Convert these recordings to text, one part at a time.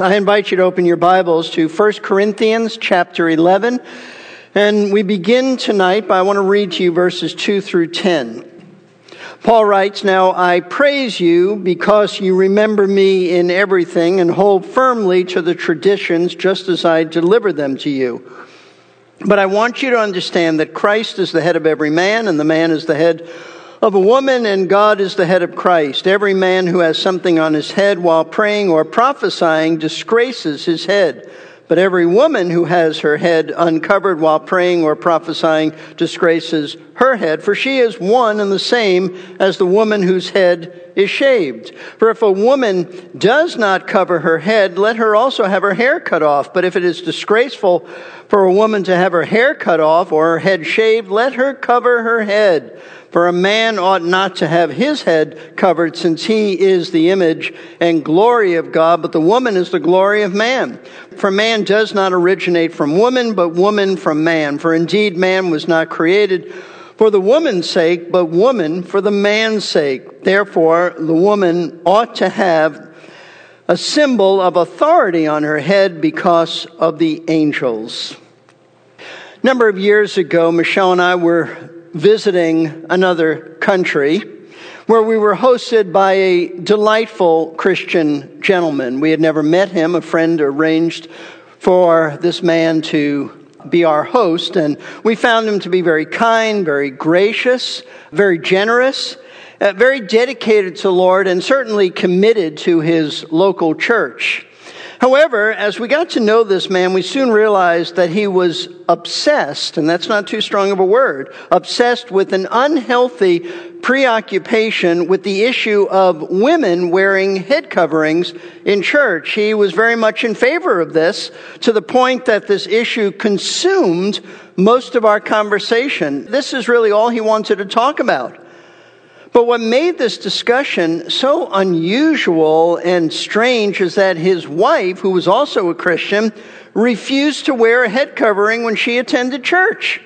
I invite you to open your Bibles to 1 Corinthians chapter 11. And we begin tonight, but I want to read to you verses 2 through 10. Paul writes, Now I praise you because you remember me in everything and hold firmly to the traditions just as I delivered them to you. But I want you to understand that Christ is the head of every man, and the man is the head of a woman, and God is the head of Christ. Every man who has something on his head while praying or prophesying disgraces his head. But every woman who has her head uncovered while praying or prophesying disgraces her head, for she is one and the same as the woman whose head is shaved. For if a woman does not cover her head, let her also have her hair cut off. But if it is disgraceful for a woman to have her hair cut off or her head shaved, let her cover her head. For a man ought not to have his head covered since he is the image and glory of God, but the woman is the glory of man. For man does not originate from woman, but woman from man. For indeed man was not created for the woman's sake, but woman for the man's sake. Therefore, the woman ought to have a symbol of authority on her head because of the angels. A number of years ago, Michelle and I were visiting another country where we were hosted by a delightful Christian gentleman. We had never met him. A friend arranged for this man to be our host, and we found him to be very kind, very gracious, very generous, uh, very dedicated to the Lord, and certainly committed to his local church. However, as we got to know this man, we soon realized that he was obsessed, and that's not too strong of a word, obsessed with an unhealthy preoccupation with the issue of women wearing head coverings in church. He was very much in favor of this to the point that this issue consumed most of our conversation. This is really all he wanted to talk about. But what made this discussion so unusual and strange is that his wife, who was also a Christian, refused to wear a head covering when she attended church.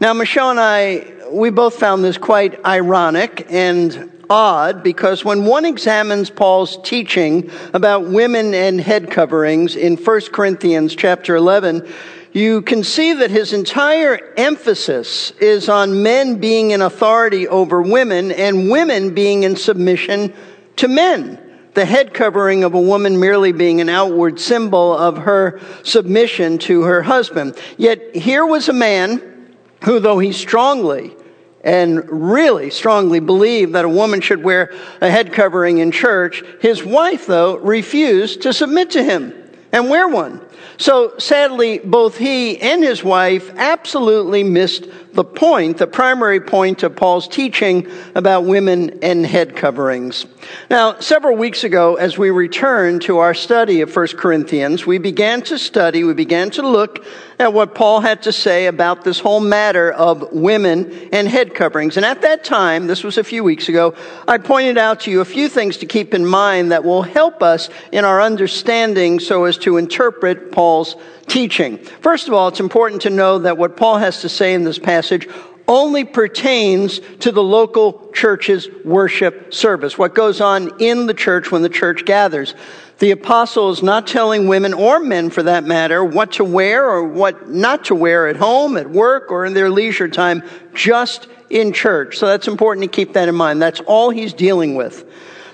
Now, Michelle and I, we both found this quite ironic and odd because when one examines Paul's teaching about women and head coverings in 1 Corinthians chapter 11, you can see that his entire emphasis is on men being in authority over women and women being in submission to men. The head covering of a woman merely being an outward symbol of her submission to her husband. Yet here was a man who, though he strongly and really strongly believed that a woman should wear a head covering in church, his wife, though, refused to submit to him and wear one. So sadly, both he and his wife absolutely missed the point, the primary point of Paul's teaching about women and head coverings. Now, several weeks ago, as we returned to our study of 1 Corinthians, we began to study, we began to look at what Paul had to say about this whole matter of women and head coverings. And at that time, this was a few weeks ago, I pointed out to you a few things to keep in mind that will help us in our understanding so as to interpret Paul's teaching. First of all, it's important to know that what Paul has to say in this passage only pertains to the local church's worship service, what goes on in the church when the church gathers. The apostle is not telling women or men for that matter what to wear or what not to wear at home, at work, or in their leisure time, just in church. So that's important to keep that in mind. That's all he's dealing with.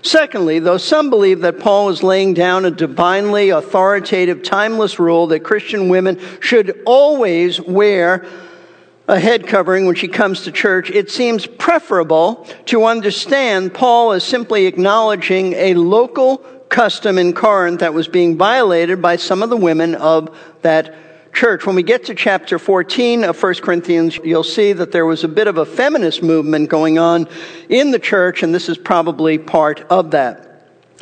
Secondly, though some believe that Paul is laying down a divinely authoritative, timeless rule that Christian women should always wear a head covering when she comes to church, it seems preferable to understand Paul as simply acknowledging a local custom in Corinth that was being violated by some of the women of that church. When we get to chapter 14 of 1 Corinthians, you'll see that there was a bit of a feminist movement going on in the church, and this is probably part of that.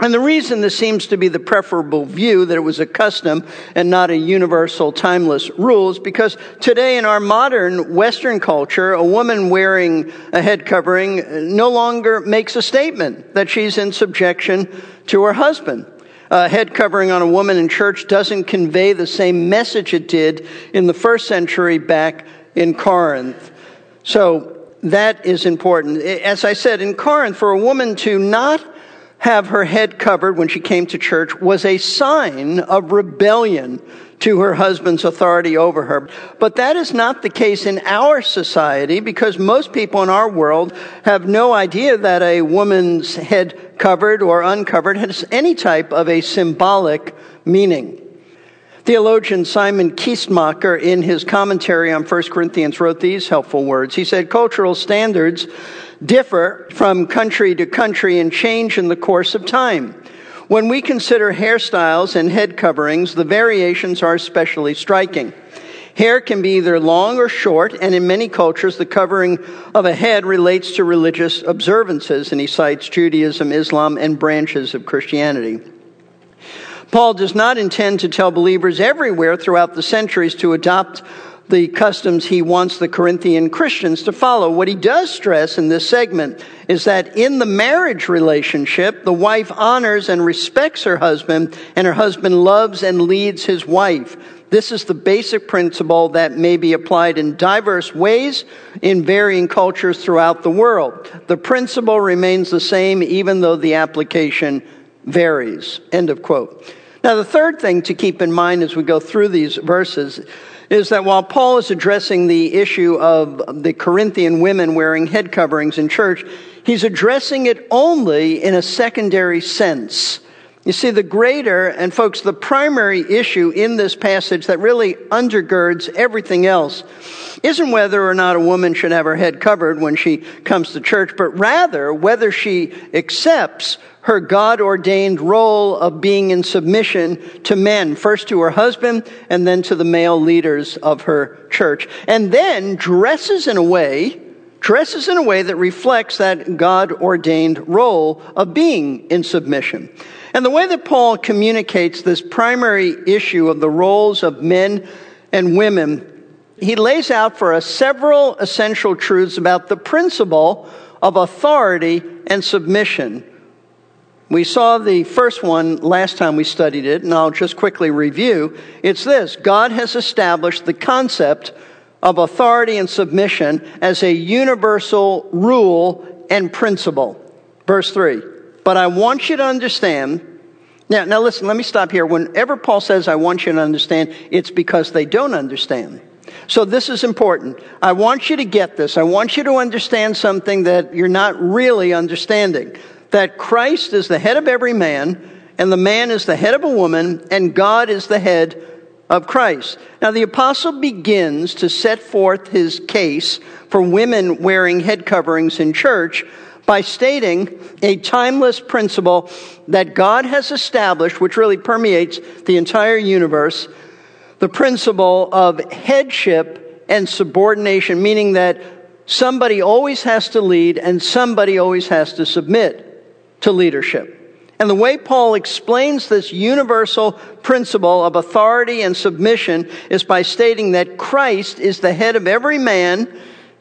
And the reason this seems to be the preferable view, that it was a custom and not a universal timeless rule, is because today in our modern Western culture, a woman wearing a head covering no longer makes a statement that she's in subjection to her husband uh, head covering on a woman in church doesn't convey the same message it did in the first century back in Corinth. So that is important. As I said, in Corinth, for a woman to not have her head covered when she came to church was a sign of rebellion to her husband's authority over her. But that is not the case in our society because most people in our world have no idea that a woman's head covered or uncovered has any type of a symbolic meaning. Theologian Simon Kistemaker, in his commentary on 1 Corinthians, wrote these helpful words. He said, Cultural standards differ from country to country and change in the course of time. When we consider hairstyles and head coverings, the variations are especially striking. Hair can be either long or short, and in many cultures, the covering of a head relates to religious observances, and he cites Judaism, Islam, and branches of Christianity. Paul does not intend to tell believers everywhere throughout the centuries to adopt the customs he wants the Corinthian Christians to follow. What he does stress in this segment is that in the marriage relationship, the wife honors and respects her husband, and her husband loves and leads his wife. This is the basic principle that may be applied in diverse ways in varying cultures throughout the world. The principle remains the same even though the application varies. End of quote. Now, the third thing to keep in mind as we go through these verses is that while Paul is addressing the issue of the Corinthian women wearing head coverings in church, he's addressing it only in a secondary sense. You see, the greater, and folks, the primary issue in this passage that really undergirds everything else isn't whether or not a woman should have her head covered when she comes to church, but rather whether she accepts her God ordained role of being in submission to men, first to her husband and then to the male leaders of her church. And then dresses in a way, dresses in a way that reflects that God ordained role of being in submission. And the way that Paul communicates this primary issue of the roles of men and women, he lays out for us several essential truths about the principle of authority and submission we saw the first one last time we studied it, and I'll just quickly review. It's this God has established the concept of authority and submission as a universal rule and principle. Verse 3. But I want you to understand. Now, now listen, let me stop here. Whenever Paul says, I want you to understand, it's because they don't understand. So this is important. I want you to get this. I want you to understand something that you're not really understanding that Christ is the head of every man, and the man is the head of a woman, and God is the head of Christ. Now, the apostle begins to set forth his case for women wearing head coverings in church by stating a timeless principle that God has established, which really permeates the entire universe the principle of headship and subordination, meaning that somebody always has to lead and somebody always has to submit to leadership. And the way Paul explains this universal principle of authority and submission is by stating that Christ is the head of every man,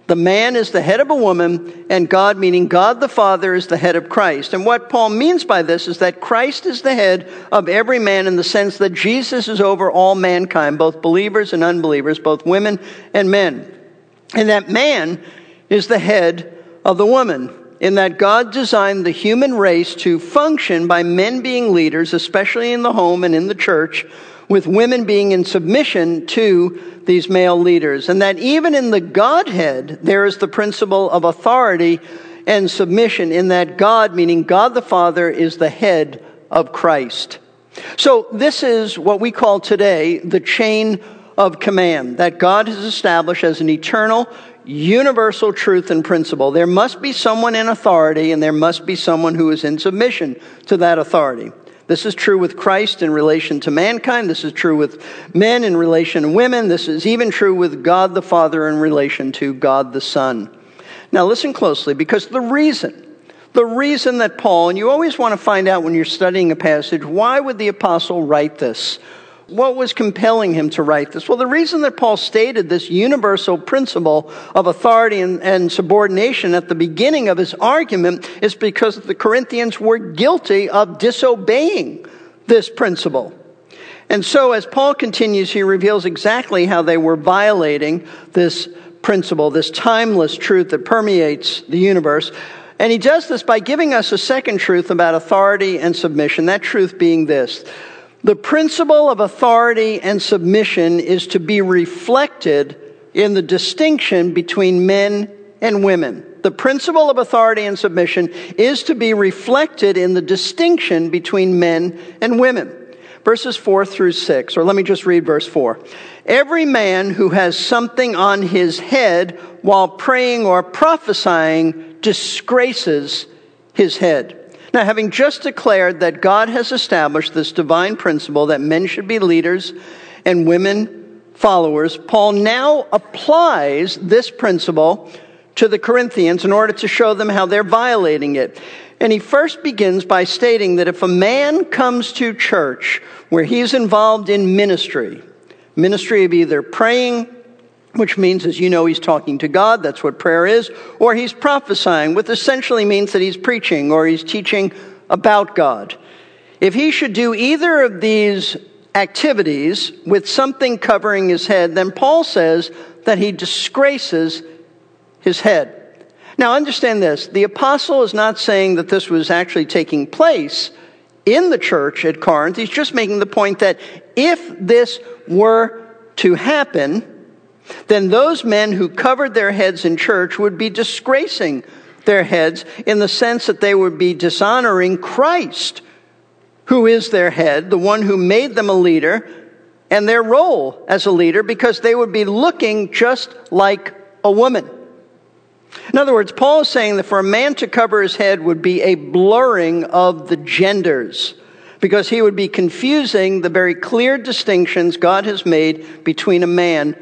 the man is the head of a woman, and God, meaning God the Father, is the head of Christ. And what Paul means by this is that Christ is the head of every man in the sense that Jesus is over all mankind, both believers and unbelievers, both women and men. And that man is the head of the woman in that God designed the human race to function by men being leaders, especially in the home and in the church, with women being in submission to these male leaders. And that even in the Godhead, there is the principle of authority and submission, in that God, meaning God the Father, is the head of Christ. So this is what we call today the chain of command that God has established as an eternal universal truth and principle. There must be someone in authority and there must be someone who is in submission to that authority. This is true with Christ in relation to mankind. This is true with men in relation to women. This is even true with God the Father in relation to God the Son. Now listen closely because the reason, the reason that Paul, and you always want to find out when you're studying a passage, why would the apostle write this? What was compelling him to write this? Well, the reason that Paul stated this universal principle of authority and, and, subordination at the beginning of his argument is because the Corinthians were guilty of disobeying this principle. And so, as Paul continues, he reveals exactly how they were violating this principle, this timeless truth that permeates the universe. And he does this by giving us a second truth about authority and submission, that truth being this. The principle of authority and submission is to be reflected in the distinction between men and women. The principle of authority and submission is to be reflected in the distinction between men and women. Verses 4 through 6, or let me just read verse 4. Every man who has something on his head while praying or prophesying disgraces his head. Now, having just declared that God has established this divine principle that men should be leaders and women followers, Paul now applies this principle to the Corinthians in order to show them how they're violating it. And he first begins by stating that if a man comes to church where he's involved in ministry, ministry of either praying, which means, as you know, he's talking to God. That's what prayer is. Or he's prophesying, which essentially means that he's preaching or he's teaching about God. If he should do either of these activities with something covering his head, then Paul says that he disgraces his head. Now, understand this the apostle is not saying that this was actually taking place in the church at Corinth. He's just making the point that if this were to happen, then those men who covered their heads in church would be disgracing their heads in the sense that they would be dishonoring Christ, who is their head, the one who made them a leader, and their role as a leader, because they would be looking just like a woman. In other words, Paul is saying that for a man to cover his head would be a blurring of the genders because he would be confusing the very clear distinctions God has made between a man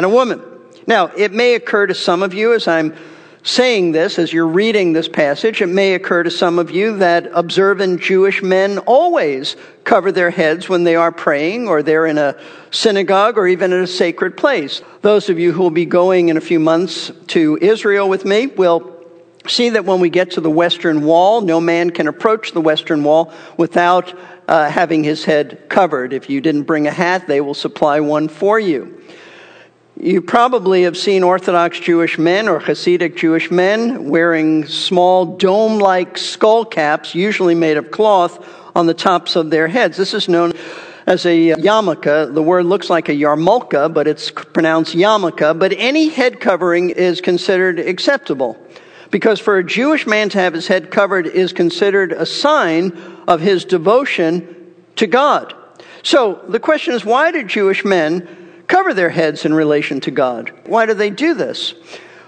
and a woman. Now, it may occur to some of you as I'm saying this, as you're reading this passage, it may occur to some of you that observant Jewish men always cover their heads when they are praying or they're in a synagogue or even in a sacred place. Those of you who will be going in a few months to Israel with me will see that when we get to the Western Wall, no man can approach the Western Wall without uh, having his head covered. If you didn't bring a hat, they will supply one for you. You probably have seen Orthodox Jewish men or Hasidic Jewish men wearing small dome like skull caps, usually made of cloth, on the tops of their heads. This is known as a yarmulke. The word looks like a yarmulke, but it's pronounced yarmulke. But any head covering is considered acceptable. Because for a Jewish man to have his head covered is considered a sign of his devotion to God. So the question is, why do Jewish men cover their heads in relation to God. Why do they do this?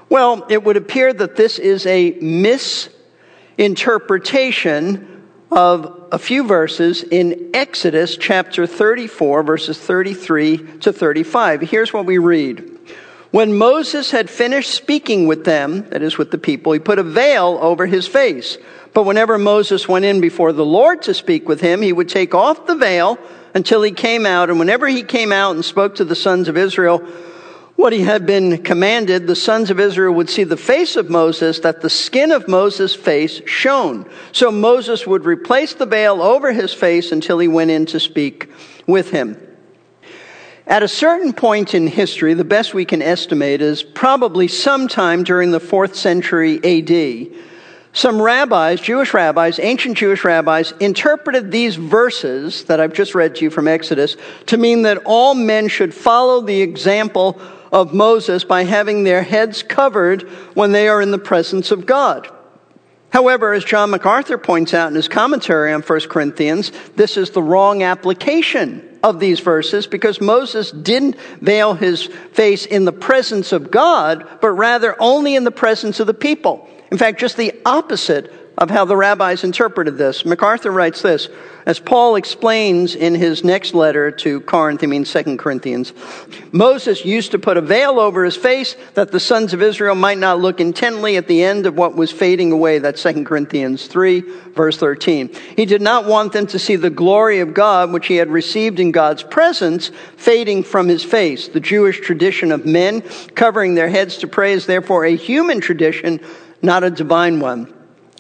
Well, it would appear that this is a misinterpretation of a few verses in Exodus chapter 34, verses 33 to 35. Here's what we read. When Moses had finished speaking with them, that is with the people, he put a veil over his face. But whenever Moses went in before the Lord to speak with him, he would take off the veil until he came out. And whenever he came out and spoke to the sons of Israel, what he had been commanded, the sons of Israel would see the face of Moses, that the skin of Moses' face shone. So Moses would replace the veil over his face until he went in to speak with him. At a certain point in history, the best we can estimate is probably sometime during the fourth century AD, some rabbis, Jewish rabbis, ancient Jewish rabbis, interpreted these verses that I've just read to you from Exodus to mean that all men should follow the example of Moses by having their heads covered when they are in the presence of God. However, as John MacArthur points out in his commentary on 1 Corinthians, this is the wrong application of these verses because Moses didn't veil his face in the presence of God, but rather only in the presence of the people. In fact, just the opposite of how the rabbis interpreted this. MacArthur writes this, as Paul explains in his next letter to Corinth, he means 2 Corinthians. Moses used to put a veil over his face that the sons of Israel might not look intently at the end of what was fading away. That's 2 Corinthians 3, verse 13. He did not want them to see the glory of God, which he had received in God's presence, fading from his face. The Jewish tradition of men covering their heads to pray is therefore a human tradition not a divine one.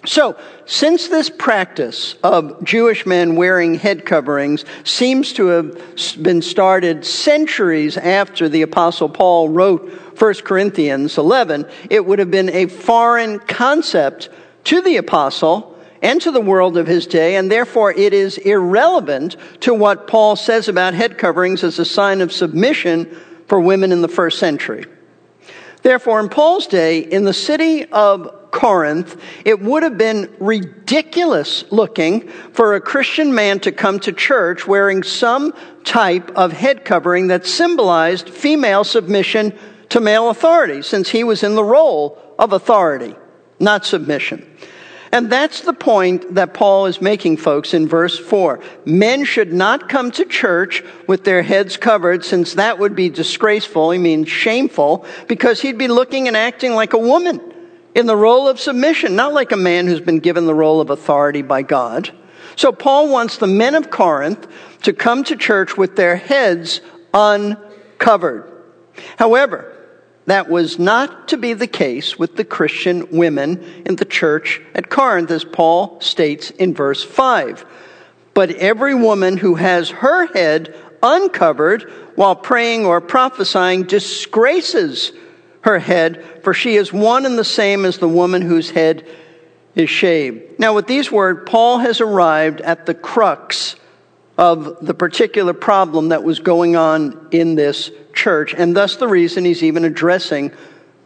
So, since this practice of Jewish men wearing head coverings seems to have been started centuries after the Apostle Paul wrote 1 Corinthians 11, it would have been a foreign concept to the apostle and to the world of his day, and therefore it is irrelevant to what Paul says about head coverings as a sign of submission for women in the first century. Therefore, in Paul's day, in the city of Corinth, it would have been ridiculous looking for a Christian man to come to church wearing some type of head covering that symbolized female submission to male authority, since he was in the role of authority, not submission. And that's the point that Paul is making, folks, in verse 4. Men should not come to church with their heads covered, since that would be disgraceful, he means shameful, because he'd be looking and acting like a woman in the role of submission, not like a man who's been given the role of authority by God. So Paul wants the men of Corinth to come to church with their heads uncovered. However, that was not to be the case with the Christian women in the church at Corinth, as Paul states in verse 5. But every woman who has her head uncovered while praying or prophesying disgraces her head, for she is one and the same as the woman whose head is shaved. Now, with these words, Paul has arrived at the crux of the particular problem that was going on in this church, and thus the reason he's even addressing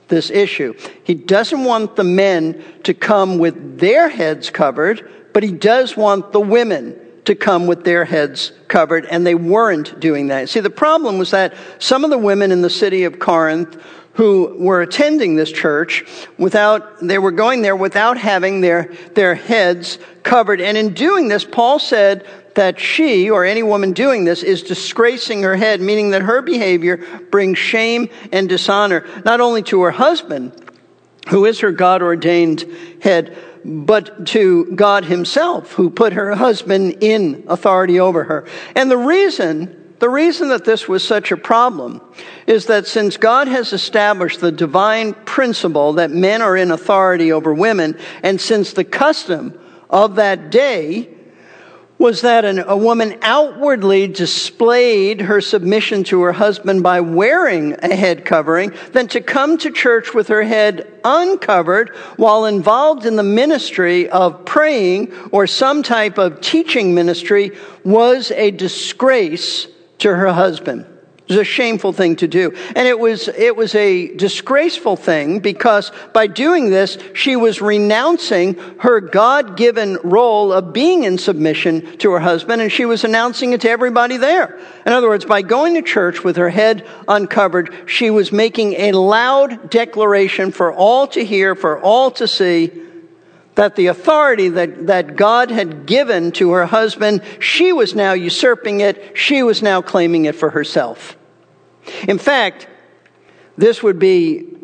this issue. He doesn't want the men to come with their heads covered, but he does want the women to come with their heads covered, and they weren't doing that. See, the problem was that some of the women in the city of Corinth who were attending this church without, they were going there without having their, their heads covered. And in doing this, Paul said that she, or any woman doing this, is disgracing her head, meaning that her behavior brings shame and dishonor, not only to her husband, who is her God ordained head, but to God himself, who put her husband in authority over her. And the reason the reason that this was such a problem is that since God has established the divine principle that men are in authority over women, and since the custom of that day was that an, a woman outwardly displayed her submission to her husband by wearing a head covering, then to come to church with her head uncovered while involved in the ministry of praying or some type of teaching ministry was a disgrace to her husband. It was a shameful thing to do. And it was, it was a disgraceful thing because by doing this, she was renouncing her God given role of being in submission to her husband and she was announcing it to everybody there. In other words, by going to church with her head uncovered, she was making a loud declaration for all to hear, for all to see that the authority that, that God had given to her husband, she was now usurping it. She was now claiming it for herself. In fact, this would be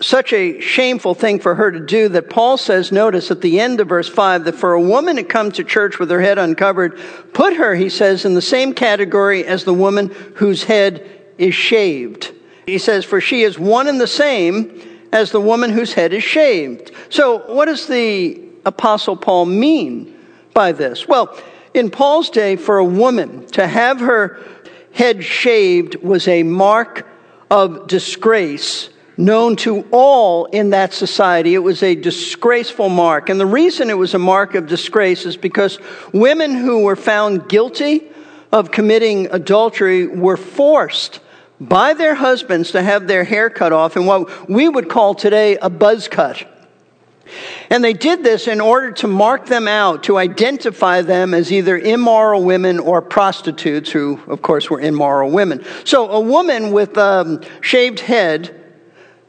such a shameful thing for her to do that Paul says, notice at the end of verse 5, that for a woman to come to church with her head uncovered, put her, he says, in the same category as the woman whose head is shaved. He says, for she is one and the same as the woman whose head is shaved. So, what does the Apostle Paul mean by this? Well, in Paul's day, for a woman to have her head shaved was a mark of disgrace known to all in that society. It was a disgraceful mark. And the reason it was a mark of disgrace is because women who were found guilty of committing adultery were forced by their husbands to have their hair cut off in what we would call today a buzz cut. And they did this in order to mark them out, to identify them as either immoral women or prostitutes, who, of course, were immoral women. So a woman with a um, shaved head,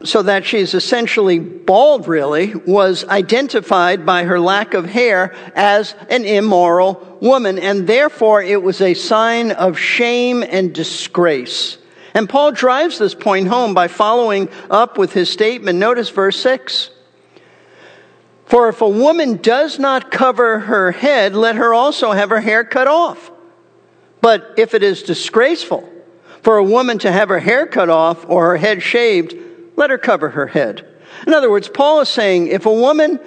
so that she's essentially bald, really, was identified by her lack of hair as an immoral woman, and therefore it was a sign of shame and disgrace. And Paul drives this point home by following up with his statement. Notice verse 6. For if a woman does not cover her head, let her also have her hair cut off. But if it is disgraceful for a woman to have her hair cut off or her head shaved, let her cover her head. In other words, Paul is saying if a woman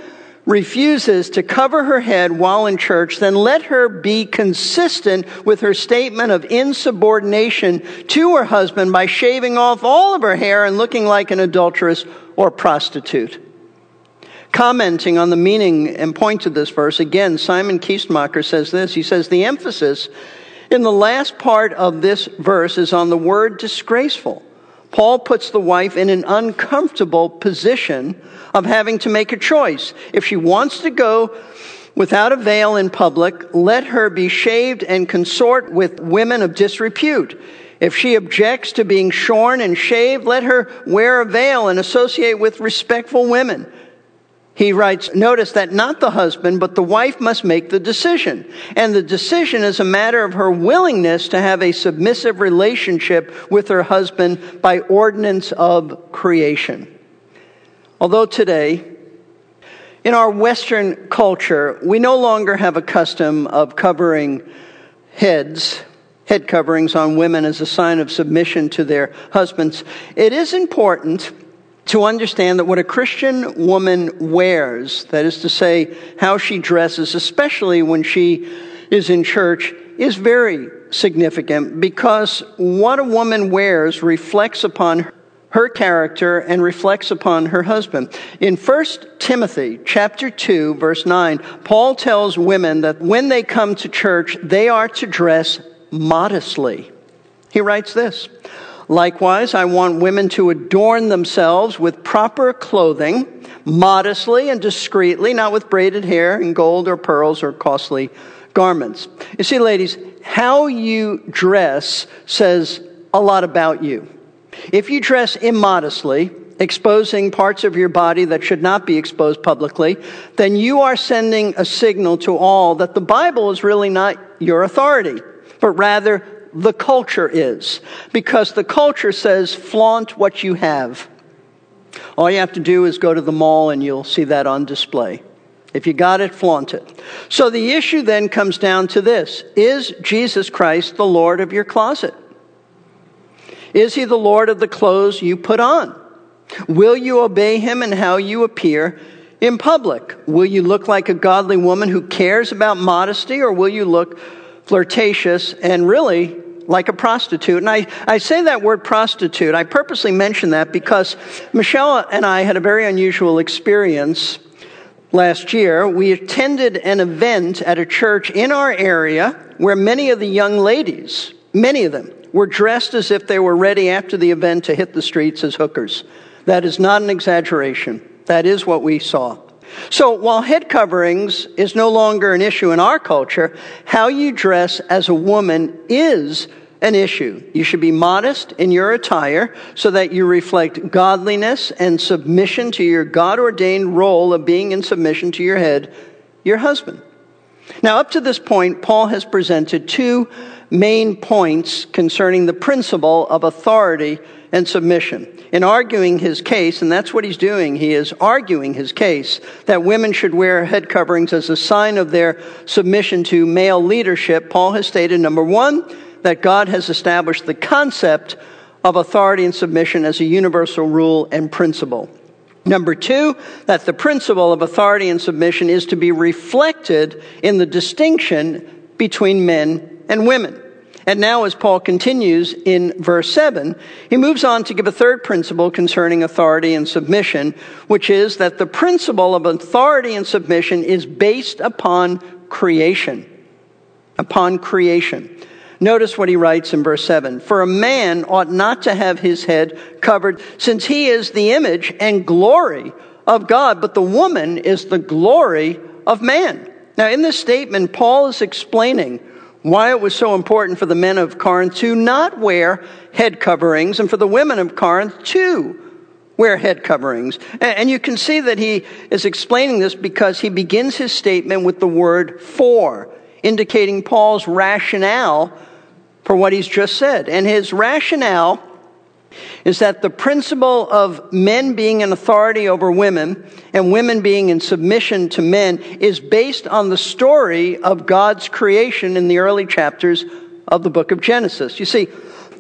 refuses to cover her head while in church, then let her be consistent with her statement of insubordination to her husband by shaving off all of her hair and looking like an adulteress or prostitute. Commenting on the meaning and point of this verse, again, Simon Kistemaker says this. He says, The emphasis in the last part of this verse is on the word disgraceful. Paul puts the wife in an uncomfortable position of having to make a choice. If she wants to go without a veil in public, let her be shaved and consort with women of disrepute. If she objects to being shorn and shaved, let her wear a veil and associate with respectful women. He writes, notice that not the husband, but the wife must make the decision. And the decision is a matter of her willingness to have a submissive relationship with her husband by ordinance of creation. Although today, in our Western culture, we no longer have a custom of covering heads, head coverings on women as a sign of submission to their husbands. It is important to understand that what a Christian woman wears, that is to say, how she dresses, especially when she is in church, is very significant because what a woman wears reflects upon her character and reflects upon her husband. In 1 Timothy chapter 2 verse 9, Paul tells women that when they come to church, they are to dress modestly. He writes this, Likewise, I want women to adorn themselves with proper clothing, modestly and discreetly, not with braided hair and gold or pearls or costly garments. You see, ladies, how you dress says a lot about you. If you dress immodestly, exposing parts of your body that should not be exposed publicly, then you are sending a signal to all that the Bible is really not your authority, but rather the culture is. Because the culture says flaunt what you have. All you have to do is go to the mall and you'll see that on display. If you got it, flaunt it. So the issue then comes down to this Is Jesus Christ the Lord of your closet? Is he the Lord of the clothes you put on? Will you obey him in how you appear in public? Will you look like a godly woman who cares about modesty, or will you look flirtatious and really like a prostitute. And I, I say that word prostitute. I purposely mention that because Michelle and I had a very unusual experience last year. We attended an event at a church in our area where many of the young ladies, many of them, were dressed as if they were ready after the event to hit the streets as hookers. That is not an exaggeration. That is what we saw. So while head coverings is no longer an issue in our culture, how you dress as a woman is an issue. You should be modest in your attire so that you reflect godliness and submission to your God ordained role of being in submission to your head, your husband. Now, up to this point, Paul has presented two main points concerning the principle of authority and submission. In arguing his case, and that's what he's doing, he is arguing his case that women should wear head coverings as a sign of their submission to male leadership. Paul has stated number one, that God has established the concept of authority and submission as a universal rule and principle. Number two, that the principle of authority and submission is to be reflected in the distinction between men and women. And now, as Paul continues in verse 7, he moves on to give a third principle concerning authority and submission, which is that the principle of authority and submission is based upon creation. Upon creation. Notice what he writes in verse 7 For a man ought not to have his head covered, since he is the image and glory of God, but the woman is the glory of man. Now, in this statement, Paul is explaining why it was so important for the men of Corinth to not wear head coverings and for the women of Corinth to wear head coverings. And you can see that he is explaining this because he begins his statement with the word for, indicating Paul's rationale for what he's just said. And his rationale is that the principle of men being in authority over women and women being in submission to men is based on the story of God's creation in the early chapters of the book of Genesis. You see,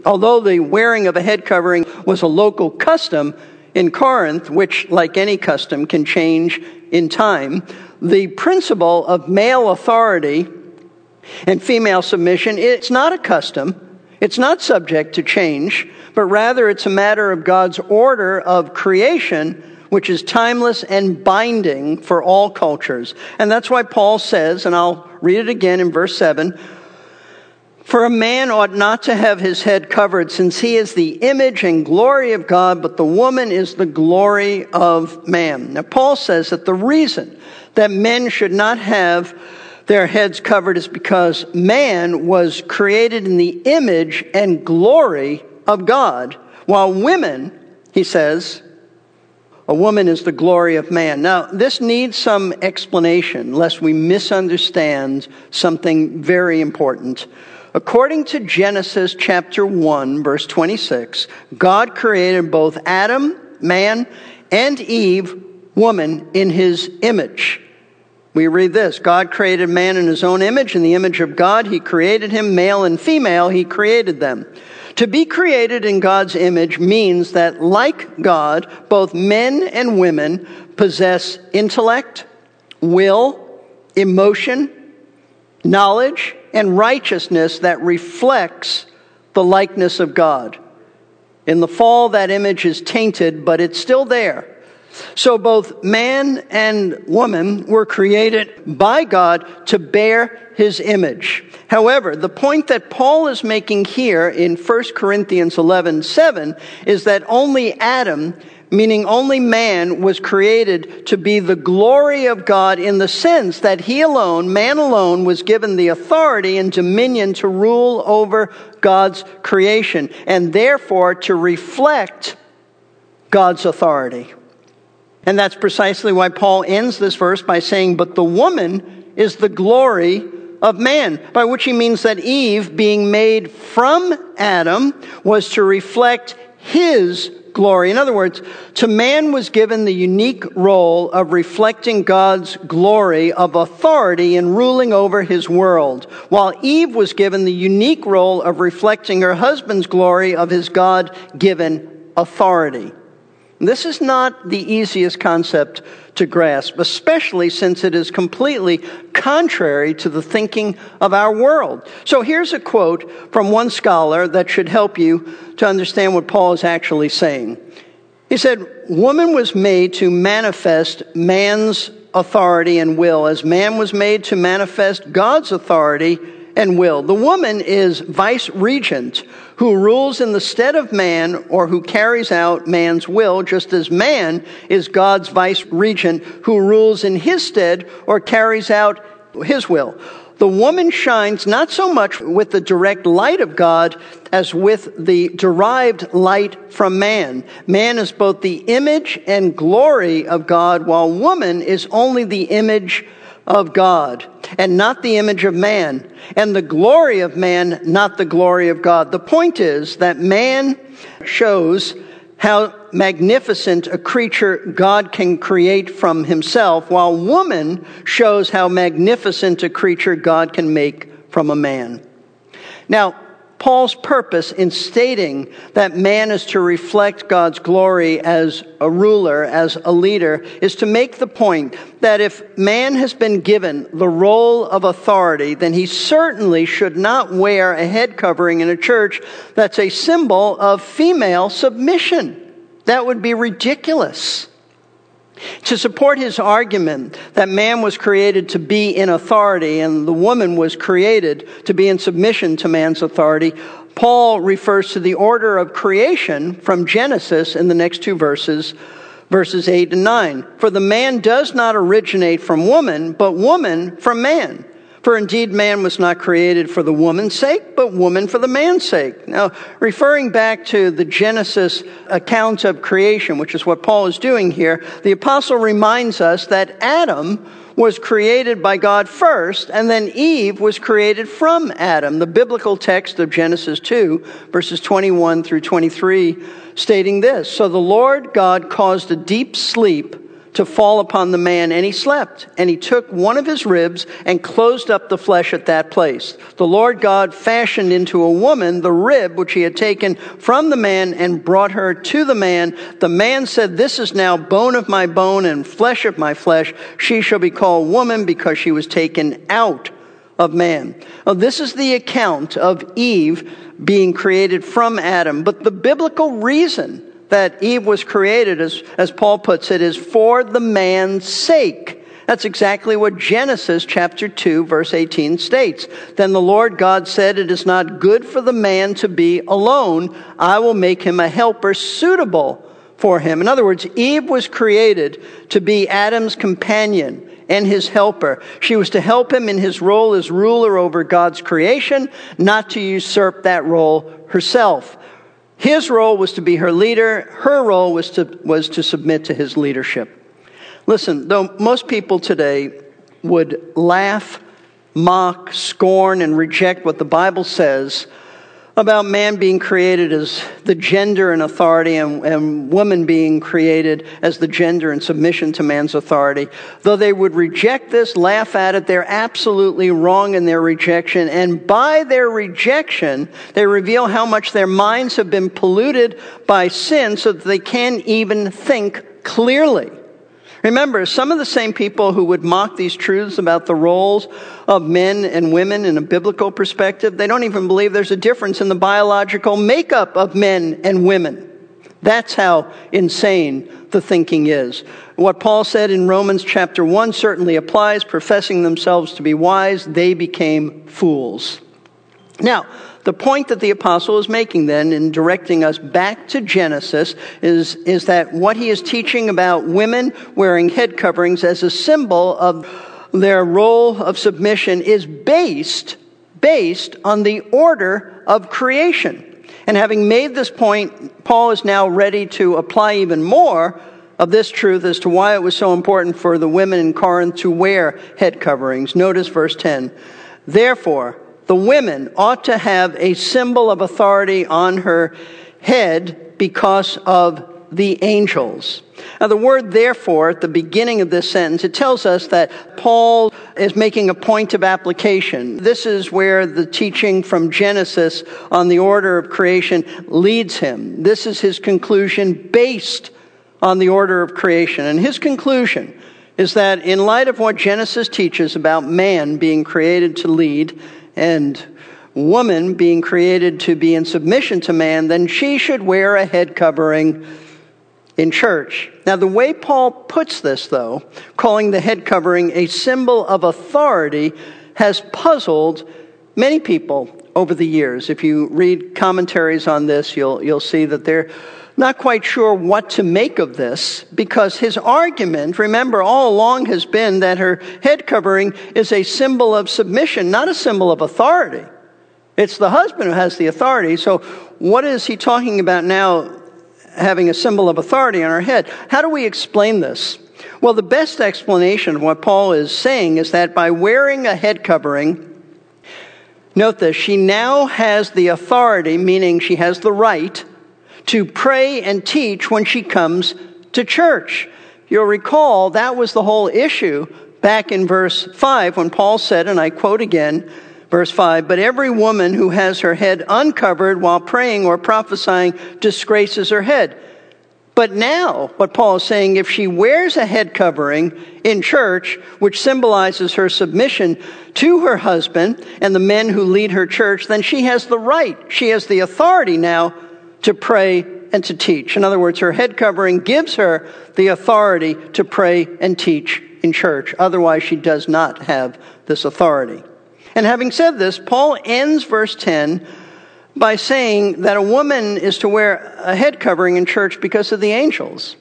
although the wearing of a head covering was a local custom in Corinth, which, like any custom, can change in time, the principle of male authority and female submission, it's not a custom. It's not subject to change, but rather it's a matter of God's order of creation which is timeless and binding for all cultures. And that's why Paul says, and I'll read it again in verse 7 For a man ought not to have his head covered, since he is the image and glory of God, but the woman is the glory of man. Now, Paul says that the reason that men should not have their heads covered is because man was created in the image and glory of God, while women, he says, a woman is the glory of man. Now, this needs some explanation, lest we misunderstand something very important. According to Genesis chapter 1, verse 26, God created both Adam, man, and Eve, woman, in his image. We read this God created man in his own image. In the image of God, he created him, male and female, he created them. To be created in God's image means that, like God, both men and women possess intellect, will, emotion, knowledge, and righteousness that reflects the likeness of God. In the fall, that image is tainted, but it's still there. So both man and woman were created by God to bear his image. However, the point that Paul is making here in 1 Corinthians 11 7 is that only Adam, meaning only man, was created to be the glory of God in the sense that he alone, man alone, was given the authority and dominion to rule over God's creation and therefore to reflect God's authority. And that's precisely why Paul ends this verse by saying, But the woman is the glory of man, by which he means that Eve, being made from Adam, was to reflect his glory. In other words, to man was given the unique role of reflecting God's glory of authority and ruling over his world, while Eve was given the unique role of reflecting her husband's glory of his God given authority. This is not the easiest concept to grasp, especially since it is completely contrary to the thinking of our world. So here's a quote from one scholar that should help you to understand what Paul is actually saying. He said, Woman was made to manifest man's authority and will, as man was made to manifest God's authority and will. The woman is vice regent who rules in the stead of man or who carries out man's will, just as man is God's vice regent who rules in his stead or carries out his will. The woman shines not so much with the direct light of God as with the derived light from man. Man is both the image and glory of God, while woman is only the image of God and not the image of man, and the glory of man, not the glory of God. The point is that man shows how magnificent a creature God can create from himself, while woman shows how magnificent a creature God can make from a man. Now, Paul's purpose in stating that man is to reflect God's glory as a ruler, as a leader, is to make the point that if man has been given the role of authority, then he certainly should not wear a head covering in a church that's a symbol of female submission. That would be ridiculous. To support his argument that man was created to be in authority and the woman was created to be in submission to man's authority, Paul refers to the order of creation from Genesis in the next two verses, verses 8 and 9. For the man does not originate from woman, but woman from man. For indeed, man was not created for the woman's sake, but woman for the man's sake. Now, referring back to the Genesis account of creation, which is what Paul is doing here, the apostle reminds us that Adam was created by God first, and then Eve was created from Adam. The biblical text of Genesis 2, verses 21 through 23, stating this So the Lord God caused a deep sleep to fall upon the man, and he slept. And he took one of his ribs and closed up the flesh at that place. The Lord God fashioned into a woman the rib which he had taken from the man and brought her to the man. The man said, This is now bone of my bone and flesh of my flesh. She shall be called woman because she was taken out of man. Now, this is the account of Eve being created from Adam, but the biblical reason that Eve was created, as, as Paul puts it, is for the man's sake. That's exactly what Genesis chapter 2 verse 18 states. Then the Lord God said, It is not good for the man to be alone. I will make him a helper suitable for him. In other words, Eve was created to be Adam's companion and his helper. She was to help him in his role as ruler over God's creation, not to usurp that role herself. His role was to be her leader. Her role was to, was to submit to his leadership. Listen, though most people today would laugh, mock, scorn, and reject what the Bible says about man being created as the gender and authority and, and, woman being created as the gender and submission to man's authority. Though they would reject this, laugh at it, they're absolutely wrong in their rejection. And by their rejection, they reveal how much their minds have been polluted by sin so that they can't even think clearly. Remember, some of the same people who would mock these truths about the roles of men and women in a biblical perspective, they don't even believe there's a difference in the biological makeup of men and women. That's how insane the thinking is. What Paul said in Romans chapter 1 certainly applies. Professing themselves to be wise, they became fools. Now, the point that the apostle is making then in directing us back to Genesis is, is that what he is teaching about women wearing head coverings as a symbol of their role of submission is based, based on the order of creation. And having made this point, Paul is now ready to apply even more of this truth as to why it was so important for the women in Corinth to wear head coverings. Notice verse 10. Therefore, the women ought to have a symbol of authority on her head because of the angels. Now, the word therefore at the beginning of this sentence, it tells us that Paul is making a point of application. This is where the teaching from Genesis on the order of creation leads him. This is his conclusion based on the order of creation. And his conclusion is that in light of what Genesis teaches about man being created to lead and woman being created to be in submission to man, then she should wear a head covering in church. Now, the way Paul puts this, though, calling the head covering a symbol of authority, has puzzled many people over the years. If you read commentaries on this, you'll, you'll see that they're not quite sure what to make of this because his argument, remember, all along has been that her head covering is a symbol of submission, not a symbol of authority. It's the husband who has the authority. So, what is he talking about now having a symbol of authority on her head? How do we explain this? Well, the best explanation of what Paul is saying is that by wearing a head covering, note this, she now has the authority, meaning she has the right to pray and teach when she comes to church. You'll recall that was the whole issue back in verse 5 when Paul said, and I quote again, verse 5, but every woman who has her head uncovered while praying or prophesying disgraces her head. But now, what Paul is saying, if she wears a head covering in church, which symbolizes her submission to her husband and the men who lead her church, then she has the right, she has the authority now to pray and to teach. In other words, her head covering gives her the authority to pray and teach in church. Otherwise, she does not have this authority. And having said this, Paul ends verse 10 by saying that a woman is to wear a head covering in church because of the angels.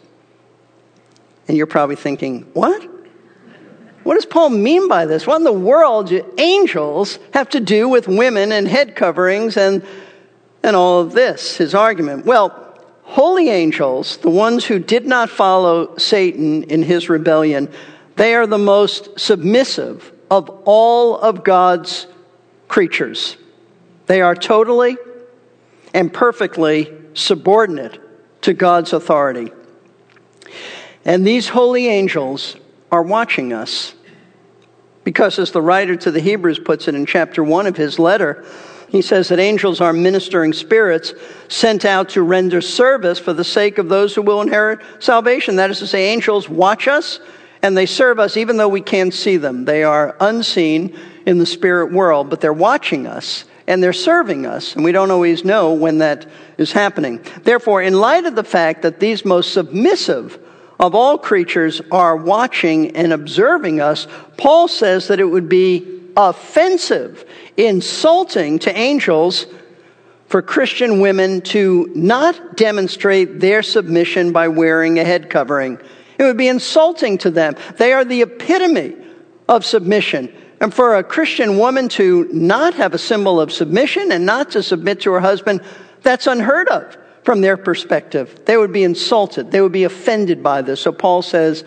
And you're probably thinking, what? What does Paul mean by this? What in the world do angels have to do with women and head coverings and and all of this, his argument? Well, holy angels, the ones who did not follow Satan in his rebellion, they are the most submissive of all of God's creatures. They are totally and perfectly subordinate to God's authority. And these holy angels are watching us. Because, as the writer to the Hebrews puts it in chapter 1 of his letter, he says that angels are ministering spirits sent out to render service for the sake of those who will inherit salvation. That is to say, angels watch us and they serve us even though we can't see them. They are unseen in the spirit world, but they're watching us and they're serving us, and we don't always know when that is happening. Therefore, in light of the fact that these most submissive of all creatures are watching and observing us, Paul says that it would be offensive, insulting to angels for Christian women to not demonstrate their submission by wearing a head covering. It would be insulting to them. They are the epitome of submission. And for a Christian woman to not have a symbol of submission and not to submit to her husband, that's unheard of from their perspective. They would be insulted. They would be offended by this. So Paul says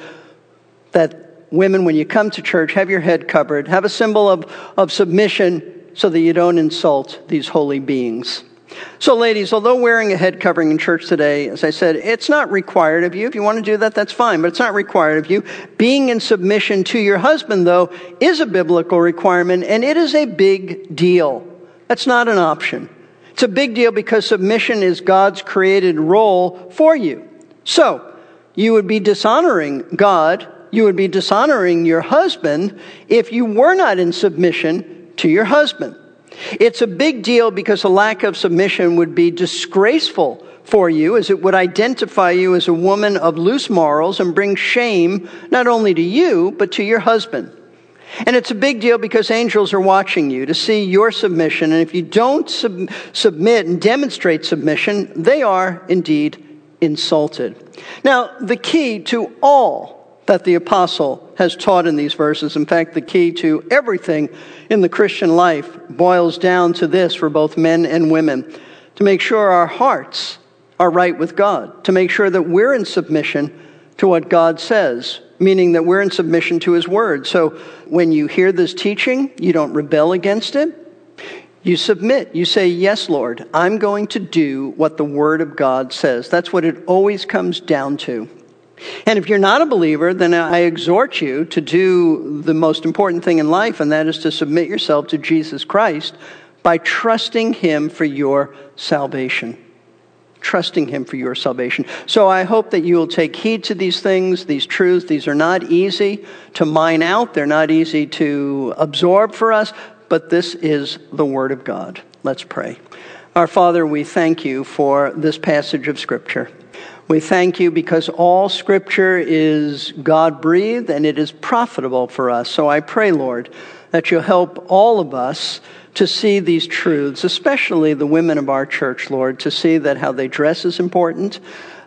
that women, when you come to church, have your head covered, have a symbol of, of submission so that you don't insult these holy beings. So, ladies, although wearing a head covering in church today, as I said, it's not required of you. If you want to do that, that's fine, but it's not required of you. Being in submission to your husband, though, is a biblical requirement, and it is a big deal. That's not an option. It's a big deal because submission is God's created role for you. So, you would be dishonoring God, you would be dishonoring your husband if you were not in submission to your husband. It's a big deal because a lack of submission would be disgraceful for you, as it would identify you as a woman of loose morals and bring shame not only to you, but to your husband. And it's a big deal because angels are watching you to see your submission. And if you don't sub- submit and demonstrate submission, they are indeed insulted. Now, the key to all that the apostle has taught in these verses. In fact, the key to everything in the Christian life boils down to this for both men and women to make sure our hearts are right with God, to make sure that we're in submission to what God says, meaning that we're in submission to His Word. So when you hear this teaching, you don't rebel against it. You submit. You say, Yes, Lord, I'm going to do what the Word of God says. That's what it always comes down to. And if you're not a believer, then I exhort you to do the most important thing in life, and that is to submit yourself to Jesus Christ by trusting Him for your salvation. Trusting Him for your salvation. So I hope that you will take heed to these things, these truths. These are not easy to mine out, they're not easy to absorb for us, but this is the Word of God. Let's pray. Our Father, we thank you for this passage of Scripture. We thank you because all scripture is God breathed and it is profitable for us. So I pray, Lord, that you'll help all of us to see these truths, especially the women of our church, Lord, to see that how they dress is important,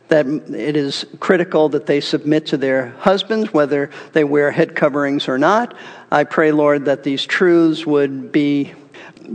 that it is critical that they submit to their husbands, whether they wear head coverings or not. I pray, Lord, that these truths would be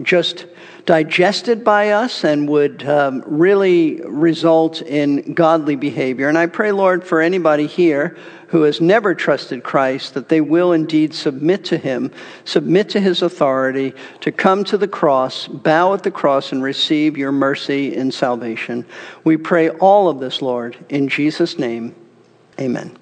just digested by us and would um, really result in godly behavior. And I pray, Lord, for anybody here who has never trusted Christ, that they will indeed submit to Him, submit to His authority, to come to the cross, bow at the cross, and receive your mercy and salvation. We pray all of this, Lord, in Jesus' name. Amen.